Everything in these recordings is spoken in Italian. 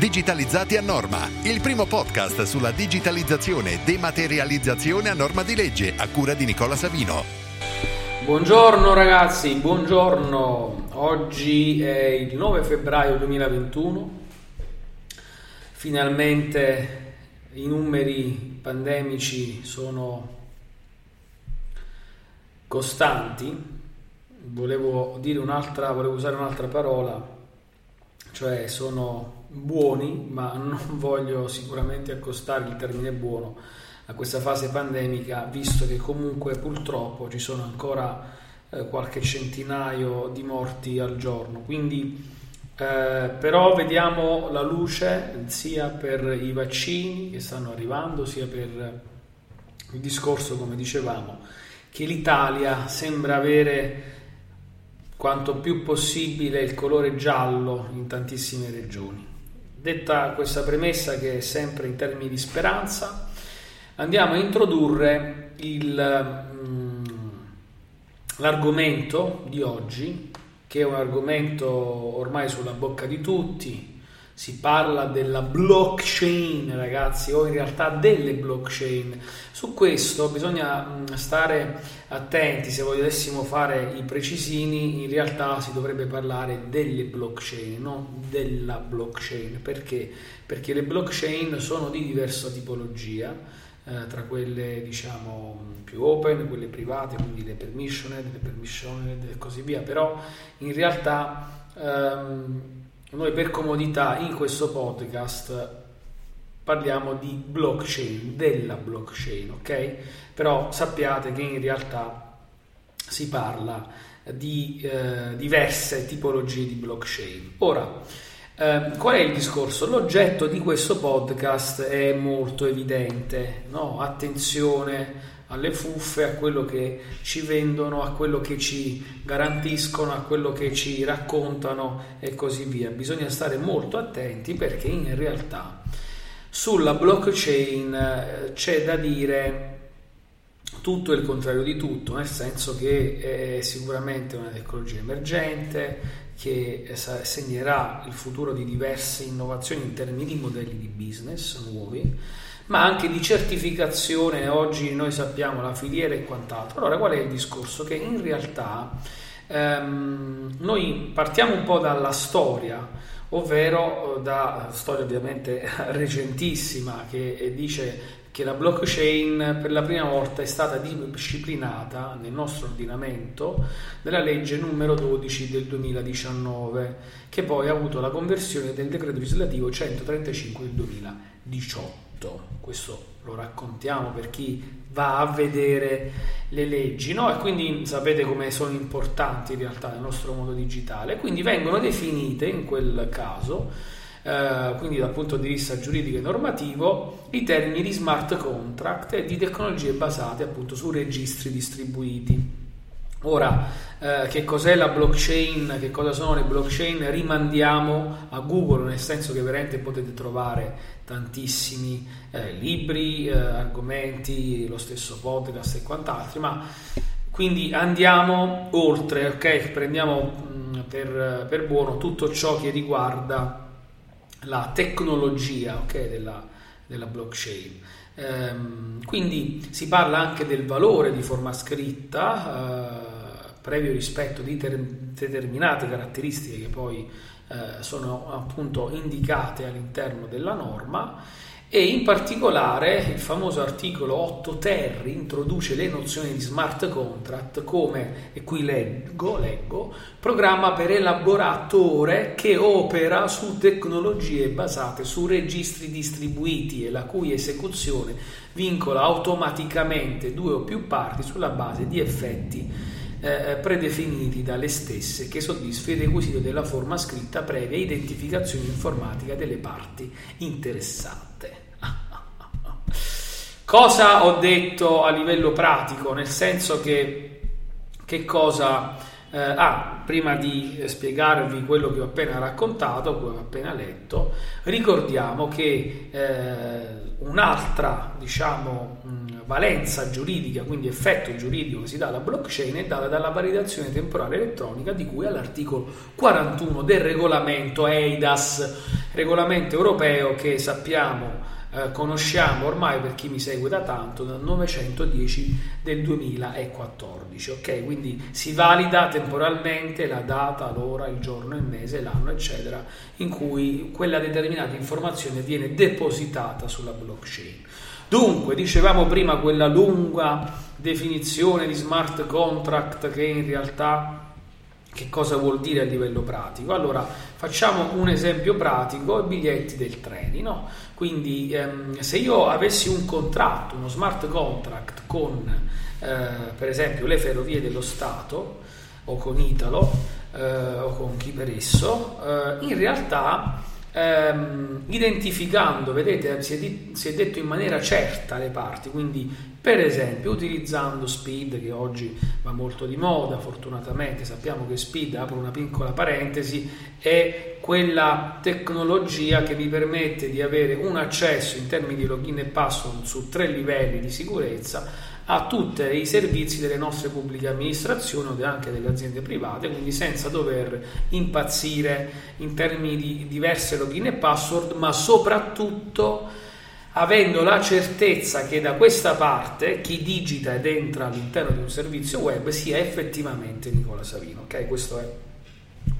Digitalizzati a norma, il primo podcast sulla digitalizzazione e dematerializzazione a norma di legge, a cura di Nicola Savino. Buongiorno ragazzi, buongiorno. Oggi è il 9 febbraio 2021. Finalmente i numeri pandemici sono costanti. Volevo dire un'altra, volevo usare un'altra parola, cioè sono buoni, ma non voglio sicuramente accostare il termine buono a questa fase pandemica, visto che comunque purtroppo ci sono ancora eh, qualche centinaio di morti al giorno. Quindi eh, però vediamo la luce sia per i vaccini che stanno arrivando, sia per il discorso, come dicevamo, che l'Italia sembra avere quanto più possibile il colore giallo in tantissime regioni. Detta questa premessa che è sempre in termini di speranza, andiamo a introdurre il, mm, l'argomento di oggi, che è un argomento ormai sulla bocca di tutti, si parla della blockchain, ragazzi, o in realtà delle blockchain. Su questo bisogna stare attenti, se volessimo fare i precisini, in realtà si dovrebbe parlare delle blockchain, non della blockchain. Perché? Perché le blockchain sono di diversa tipologia, eh, tra quelle diciamo più open, quelle private, quindi le permissioned, le permissioned e così via, però in realtà ehm, noi per comodità in questo podcast parliamo di blockchain, della blockchain, ok? Però sappiate che in realtà si parla di eh, diverse tipologie di blockchain. Ora, eh, qual è il discorso? L'oggetto di questo podcast è molto evidente, no? Attenzione alle fuffe, a quello che ci vendono, a quello che ci garantiscono, a quello che ci raccontano e così via. Bisogna stare molto attenti perché in realtà sulla blockchain eh, c'è da dire tutto il contrario di tutto, nel senso che è sicuramente una tecnologia emergente che segnerà il futuro di diverse innovazioni in termini di modelli di business nuovi ma anche di certificazione, oggi noi sappiamo la filiera e quant'altro. Allora qual è il discorso? Che in realtà ehm, noi partiamo un po' dalla storia, ovvero eh, da storia ovviamente recentissima che dice che la blockchain per la prima volta è stata disciplinata nel nostro ordinamento nella legge numero 12 del 2019, che poi ha avuto la conversione del decreto legislativo 135 del 2018 tutto, questo lo raccontiamo per chi va a vedere le leggi, no? E quindi sapete come sono importanti in realtà nel nostro mondo digitale, quindi vengono definite in quel caso, eh, quindi dal punto di vista giuridico e normativo, i termini di smart contract e di tecnologie basate appunto su registri distribuiti. Ora, eh, che cos'è la blockchain, che cosa sono le blockchain, rimandiamo a Google, nel senso che veramente potete trovare tantissimi eh, libri, eh, argomenti, lo stesso podcast e quant'altro, ma quindi andiamo oltre, ok? Prendiamo mh, mm, per, per, buono tutto ciò che riguarda la tecnologia ok? della, della blockchain. Ehm, quindi si parla anche del valore di forma scritta, eh, previo rispetto di ter- determinate caratteristiche che poi eh, sono appunto indicate all'interno della norma e in particolare il famoso articolo 8 ter introduce le nozioni di smart contract come, e qui leggo, leggo, programma per elaboratore che opera su tecnologie basate su registri distribuiti e la cui esecuzione vincola automaticamente due o più parti sulla base di effetti eh, predefiniti dalle stesse che soddisfa il requisito della forma scritta previa identificazione informatica delle parti interessate. Cosa ho detto a livello pratico? Nel senso che che cosa... Eh, ah, prima di spiegarvi quello che ho appena raccontato, quello che ho appena letto, ricordiamo che eh, un'altra, diciamo, mh, valenza giuridica, quindi effetto giuridico che si dà alla blockchain è data dalla validazione temporale elettronica di cui all'articolo 41 del regolamento EIDAS, regolamento europeo che sappiamo eh, conosciamo ormai per chi mi segue da tanto dal 910 del 2014 ok? Quindi si valida temporalmente la data l'ora il giorno il mese l'anno eccetera in cui quella determinata informazione viene depositata sulla blockchain dunque dicevamo prima quella lunga definizione di smart contract che in realtà che cosa vuol dire a livello pratico? Allora, facciamo un esempio pratico, i biglietti del treni, no? Quindi ehm, se io avessi un contratto, uno smart contract con eh, per esempio le ferrovie dello Stato o con Italo eh, o con chi per esso, eh, in realtà ehm, identificando, vedete, si è, di, si è, detto in maniera certa le parti, quindi per esempio utilizzando Speed che oggi va molto di moda, fortunatamente sappiamo che Speed, apro una piccola parentesi, è quella tecnologia che mi permette di avere un accesso in termini di login e password su tre livelli di sicurezza a tutti i servizi delle nostre pubbliche amministrazioni o anche delle aziende private, quindi senza dover impazzire in termini di diverse login e password, ma soprattutto avendo la certezza che da questa parte chi digita ed entra all'interno di un servizio web sia effettivamente Nicola Savino. Okay? Questo è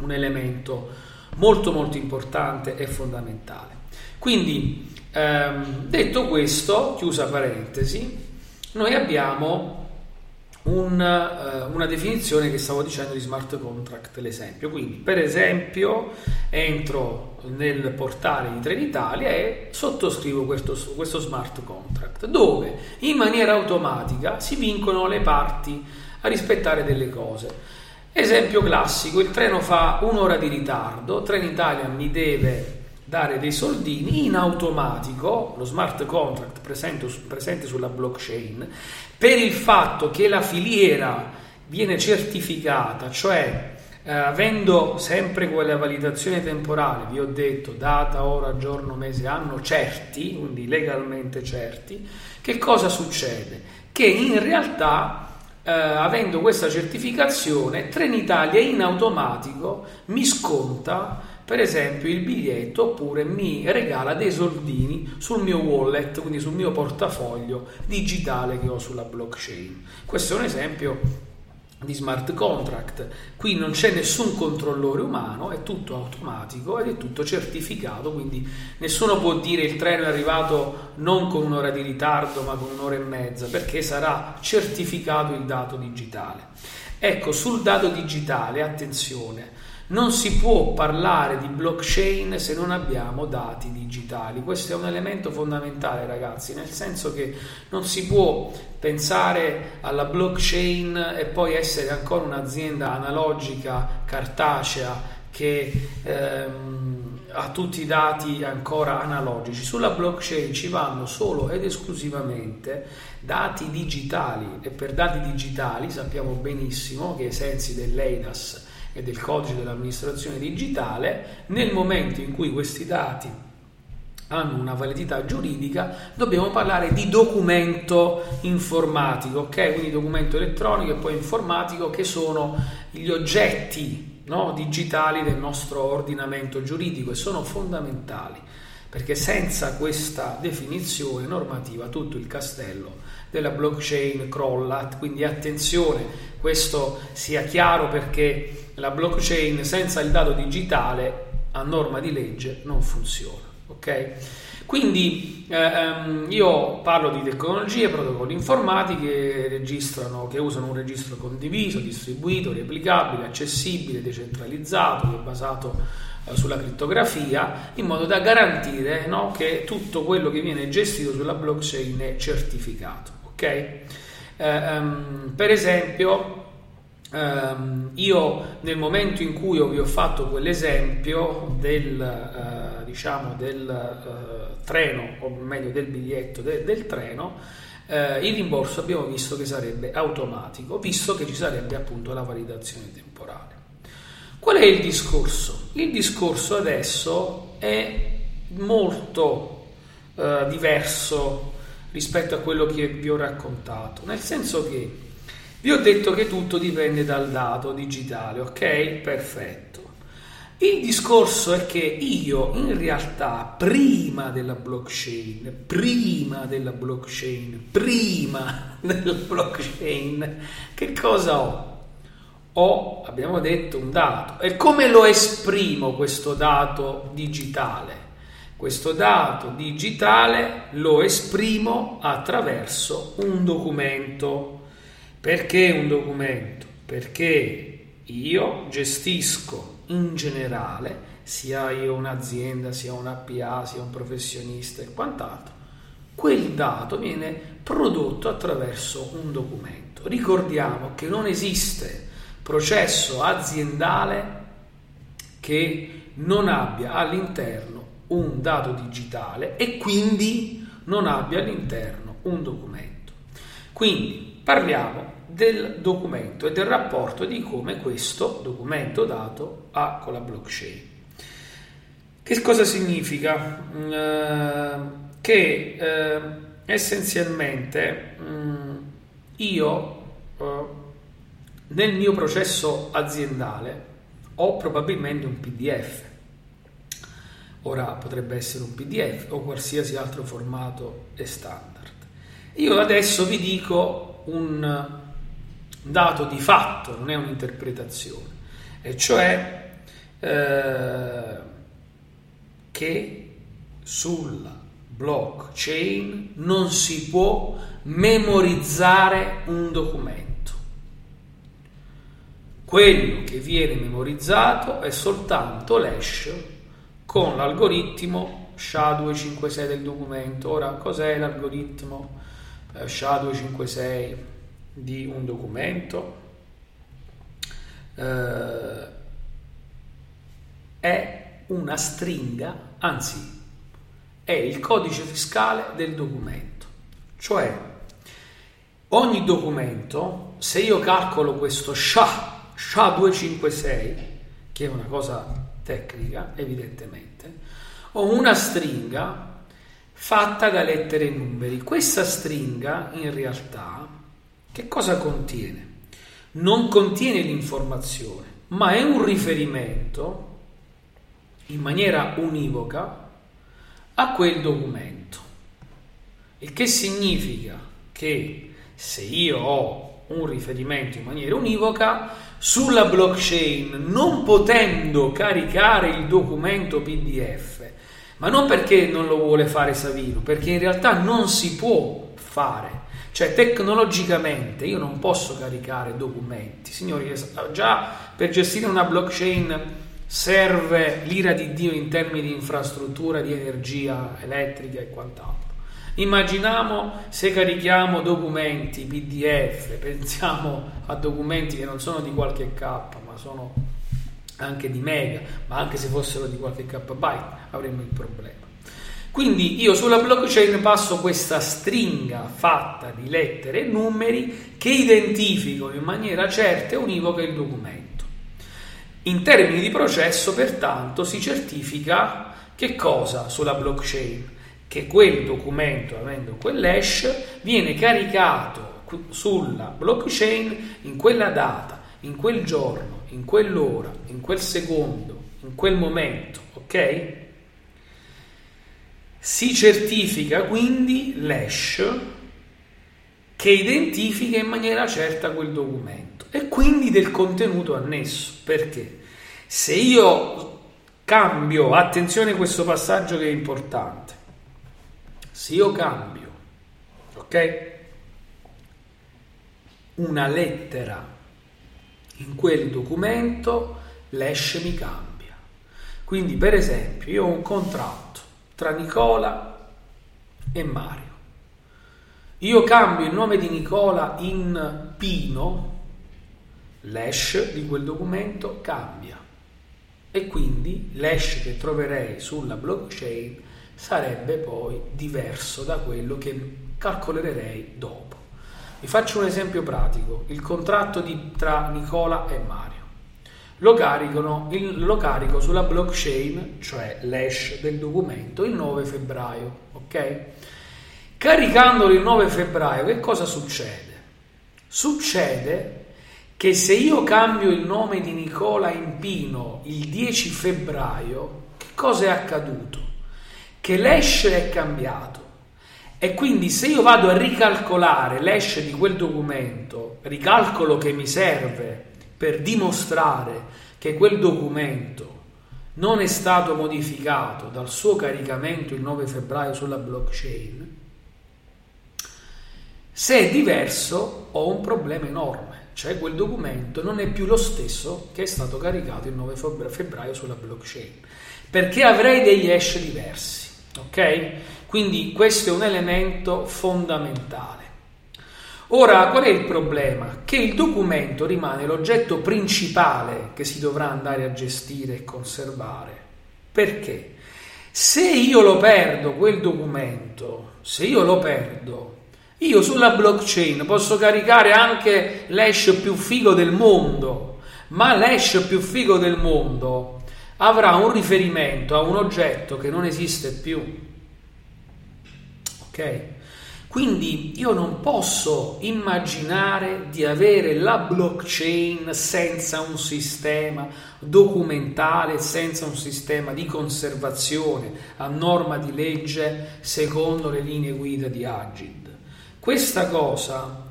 un elemento molto molto importante e fondamentale. Quindi, ehm, detto questo, chiusa parentesi, noi abbiamo un, uh, una definizione che stavo dicendo di smart contract, l'esempio. Quindi, per esempio, entro nel portale di Trenitalia e sottoscrivo questo, questo smart contract, dove in maniera automatica si vincono le parti a rispettare delle cose. Esempio classico, il treno fa un'ora di ritardo, Trenitalia mi deve dare dei soldini in automatico, lo smart contract presente, presente sulla blockchain, per il fatto che la filiera viene certificata, cioè eh, avendo sempre quella validazione temporale, vi ho detto data, ora, giorno, mese, anno certi, quindi legalmente certi, che cosa succede? Che in realtà eh, avendo questa certificazione Trenitalia in automatico mi sconta per esempio il biglietto oppure mi regala dei soldini sul mio wallet, quindi sul mio portafoglio digitale che ho sulla blockchain. Questo è un esempio di smart contract. Qui non c'è nessun controllore umano, è tutto automatico ed è tutto certificato, quindi nessuno può dire il treno è arrivato non con un'ora di ritardo ma con un'ora e mezza, perché sarà certificato il dato digitale. Ecco, sul dato digitale, attenzione, non si può parlare di blockchain se non abbiamo dati digitali. Questo è un elemento fondamentale, ragazzi, nel senso che non si può pensare alla blockchain e poi essere ancora un'azienda analogica, cartacea, che ehm, ha tutti i dati ancora analogici. Sulla blockchain ci vanno solo ed esclusivamente dati digitali e per dati digitali sappiamo benissimo che ai sensi dell'EIDAS e del codice dell'amministrazione digitale, nel momento in cui questi dati hanno una validità giuridica, dobbiamo parlare di documento informatico, ok? Quindi documento elettronico e poi informatico che sono gli oggetti no, digitali del nostro ordinamento giuridico e sono fondamentali perché senza questa definizione normativa tutto il castello della blockchain crolla, quindi attenzione, questo sia chiaro perché la blockchain senza il dato digitale a norma di legge non funziona. Ok? Quindi eh, ehm, io parlo di tecnologie, protocolli informatici che, usano un registro condiviso, distribuito, replicabile, accessibile, decentralizzato, basato eh, sulla crittografia, in modo da garantire no, che tutto quello che viene gestito sulla blockchain è certificato. Okay? Eh, um, per esempio, um, io nel momento in cui vi ho fatto quell'esempio del... Uh, diciamo, del eh, treno, o meglio del biglietto de, del treno, eh, il rimborso abbiamo visto che sarebbe automatico, visto che ci sarebbe appunto la validazione temporale. Qual è il discorso? Il discorso adesso è molto diverso rispetto a quello che vi ho raccontato, nel senso che vi ho detto che tutto dipende dal dato digitale, ok? Perfetto. Il discorso è che io in realtà prima della blockchain, prima della blockchain, prima della blockchain, che cosa ho? Ho, abbiamo detto, un dato. E come lo esprimo questo dato digitale? Questo dato digitale lo esprimo attraverso un documento. Perché un documento? Perché io gestisco in generale, sia io un'azienda, sia una PA, sia un professionista e quant'altro, quel dato viene prodotto attraverso un documento. Ricordiamo che non esiste processo aziendale che non abbia all'interno un dato digitale e quindi non abbia all'interno un documento. Quindi parliamo del documento e del rapporto di come questo documento dato ha con la blockchain. Che cosa significa? Eh, che eh, essenzialmente mm, io eh, nel mio processo aziendale ho probabilmente un PDF. Ora potrebbe essere un PDF o qualsiasi altro formato e standard. Io adesso vi dico un dato di fatto, non è un'interpretazione, e cioè eh, che sulla blockchain non si può memorizzare un documento. Quello che viene memorizzato è soltanto l'hash con l'algoritmo SHA-256 del documento. Ora, cos'è l'algoritmo SHA-256? di un documento eh, è una stringa, anzi è il codice fiscale del documento. Cioè ogni documento, se io calcolo questo SHA, SHA-256, che è una cosa tecnica evidentemente, ho una stringa fatta da lettere e numeri. Questa stringa in realtà che cosa contiene? Non contiene l'informazione, ma è un riferimento in maniera univoca a quel documento. Il che significa che se io ho un riferimento in maniera univoca, sulla blockchain, non potendo caricare il documento PDF, ma non perché non lo vuole fare Savino, perché in realtà non si può fare cioè tecnologicamente io non posso caricare documenti. Signori, già per gestire una blockchain serve l'ira di Dio in termini di infrastruttura, di energia elettrica e quant'altro. Immaginiamo se carichiamo documenti PDF, pensiamo a documenti che non sono di qualche K, ma sono anche di mega, ma anche se fossero di qualche KB avremmo il problema. Quindi io sulla blockchain passo questa stringa fatta di lettere e numeri che identificano in maniera certa e univoca il documento. In termini di processo, pertanto, si certifica che cosa sulla blockchain? Che quel documento, avendo quell'hash, viene caricato sulla blockchain in quella data, in quel giorno, in quell'ora, in quel secondo, in quel momento, ok? Si certifica quindi l'hash che identifica in maniera certa quel documento e quindi del contenuto annesso. Perché? Se io cambio, attenzione a questo passaggio che è importante. Se io cambio, ok? Una lettera in quel documento, l'ESH mi cambia. Quindi, per esempio, io ho un contratto tra Nicola e Mario. Io cambio il nome di Nicola in Pino, l'hash di quel documento cambia e quindi l'hash che troverei sulla blockchain sarebbe poi diverso da quello che calcolerei dopo. Vi faccio un esempio pratico, il contratto di, tra Nicola e Mario. Lo, caricano, il, lo carico sulla blockchain, cioè l'hash del documento, il 9 febbraio, ok? Caricandolo il 9 febbraio, che cosa succede? Succede che se io cambio il nome di Nicola in Pino il 10 febbraio, che cosa è accaduto? Che l'hash è cambiato e quindi se io vado a ricalcolare l'hash di quel documento, ricalcolo che mi serve per dimostrare che quel documento non è stato modificato dal suo caricamento il 9 febbraio sulla blockchain, se è diverso ho un problema enorme cioè quel documento non è più lo stesso che è stato caricato il 9 febbraio sulla blockchain, perché avrei degli hash diversi, ok? Quindi questo è un elemento fondamentale. Ora, qual è il problema? Che il documento rimane l'oggetto principale che si dovrà andare a gestire e conservare. Perché? Se io lo perdo quel documento, se io lo perdo, io sulla blockchain posso caricare anche l'hash più figo del mondo, ma l'hash più figo del mondo avrà un riferimento a un oggetto che non esiste più. Quindi io non posso immaginare di avere la blockchain senza un sistema documentale, senza un sistema di conservazione a norma di legge secondo le linee guida di Agid. Questa cosa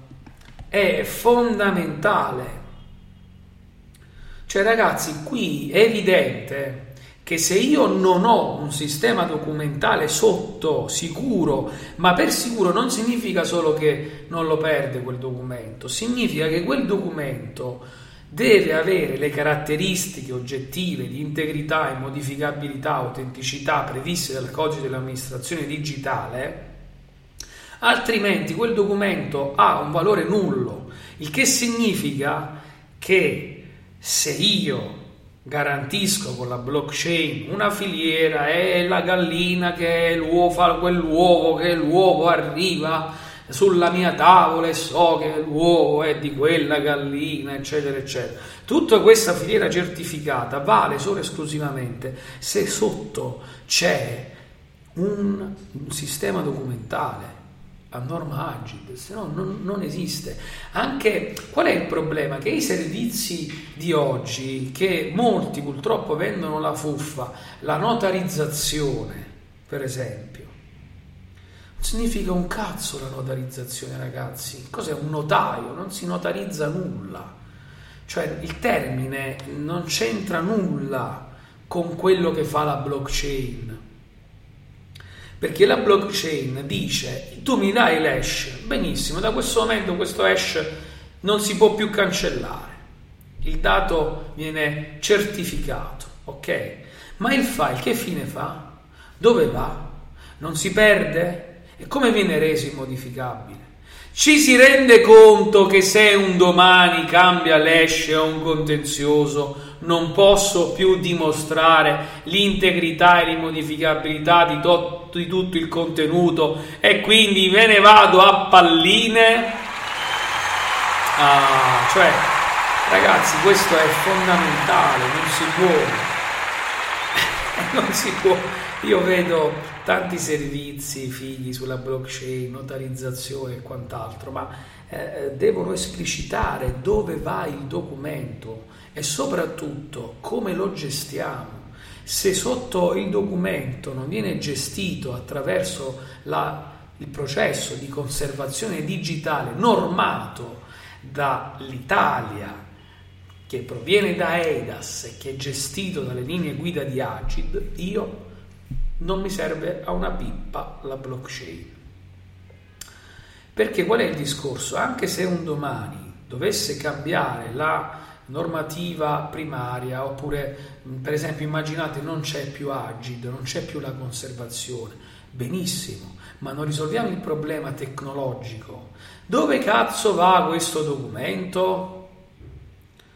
è fondamentale. Cioè ragazzi, qui è evidente che se io non ho un sistema documentale sotto sicuro, ma per sicuro non significa solo che non lo perde quel documento, significa che quel documento deve avere le caratteristiche oggettive di integrità, immodificabilità, autenticità previste dal codice dell'amministrazione digitale altrimenti quel documento ha un valore nullo, il che significa che se io garantisco con la blockchain una filiera è la gallina che l'uovo fa quell'uovo che l'uovo arriva sulla mia tavola e so che l'uovo è di quella gallina eccetera eccetera. Tutta questa filiera certificata vale solo e esclusivamente se sotto c'è un, un sistema documentale a norma agile, se no non, non, esiste. Anche qual è il problema? Che i servizi di oggi, che molti purtroppo vendono la fuffa, la notarizzazione, per esempio, non significa un cazzo la notarizzazione, ragazzi. Cos'è un notaio? Non si notarizza nulla. Cioè il termine non c'entra nulla con quello che fa la blockchain perché la blockchain dice tu mi dai l'hash, benissimo, da questo momento questo hash non si può più cancellare, il dato viene certificato, ok? Ma il file che fine fa? Dove va? Non si perde? E come viene reso immodificabile? Ci si rende conto che se un domani cambia l'hash o un contenzioso, non posso più dimostrare l'integrità e l'immodificabilità di, to- di tutto il contenuto e quindi me ne vado a palline. Ah, cioè, ragazzi, questo è fondamentale, non si può. non si può. Io vedo tanti servizi fighi sulla blockchain, notarizzazione e quant'altro, ma eh, devono esplicitare dove va il documento e soprattutto come lo gestiamo. Se sotto il documento non viene gestito attraverso la, il processo di conservazione digitale normato dall'Italia che proviene da EIDAS e che è gestito dalle linee guida di Agid, io non mi serve a una pippa la blockchain. Perché qual è il discorso? Anche se un domani dovesse cambiare la normativa primaria oppure per esempio immaginate non c'è più Agid, non c'è più la conservazione, benissimo, ma non risolviamo il problema tecnologico. Dove cazzo va questo documento?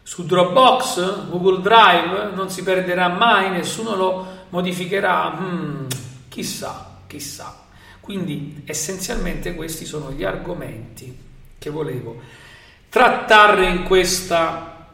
Su Dropbox, Google Drive, non si perderà mai, nessuno lo modificherà. Hmm, chissà, chissà. Quindi essenzialmente questi sono gli argomenti che volevo trattare in questa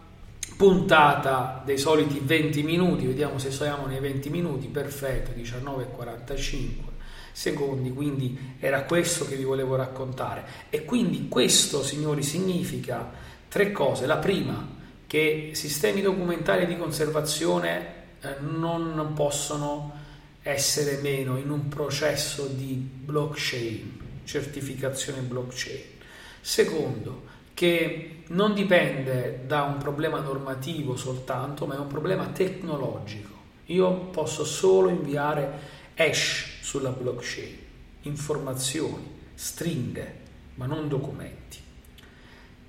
puntata dei soliti 20 minuti, vediamo se siamo nei 20 minuti, perfetto, 19.45 secondi, quindi era questo che vi volevo raccontare. E quindi questo, signori, significa tre cose. La prima, che sistemi documentari di conservazione non possono essere meno in un processo di blockchain, certificazione blockchain. Secondo, che non dipende da un problema normativo soltanto, ma è un problema tecnologico. Io posso solo inviare hash sulla blockchain, informazioni, stringhe, ma non documenti.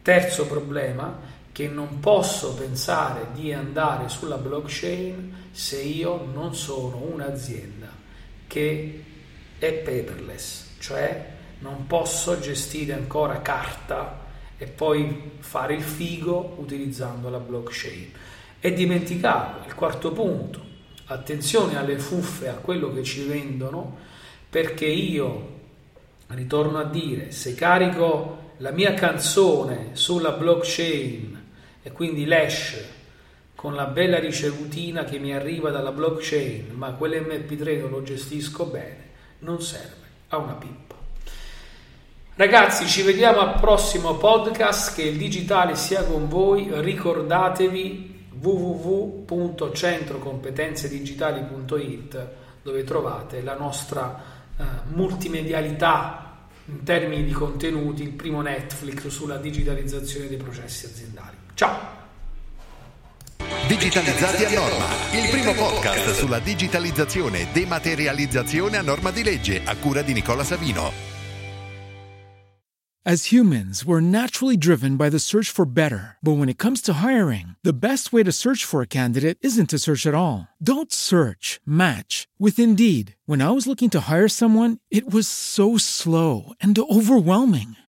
Terzo problema, che non posso pensare di andare sulla blockchain se io non sono un'azienda che è paperless, cioè non posso gestire ancora carta e poi fare il figo utilizzando la blockchain. E dimenticavo il quarto punto, attenzione alle fuffe, a quello che ci vendono, perché io, ritorno a dire, se carico la mia canzone sulla blockchain e quindi l'hash con la bella ricevutina che mi arriva dalla blockchain, ma quell'MP3 non lo gestisco bene, non serve a una pippa. Ragazzi, ci vediamo al prossimo podcast, che il digitale sia con voi, ricordatevi www.centrocompetenzedigitali.it dove trovate la nostra uh, multimedialità in termini di contenuti, il primo Netflix sulla digitalizzazione dei processi aziendali. Ciao! Digitalizzati a norma, il primo podcast sulla digitalizzazione e dematerializzazione a norma di legge a cura di Nicola Savino. As humans, we're naturally driven by the search for better. But when it comes to hiring, the best way to search for a candidate isn't to search at all. Don't search, match with Indeed. When I was looking to hire someone, it was so slow and overwhelming.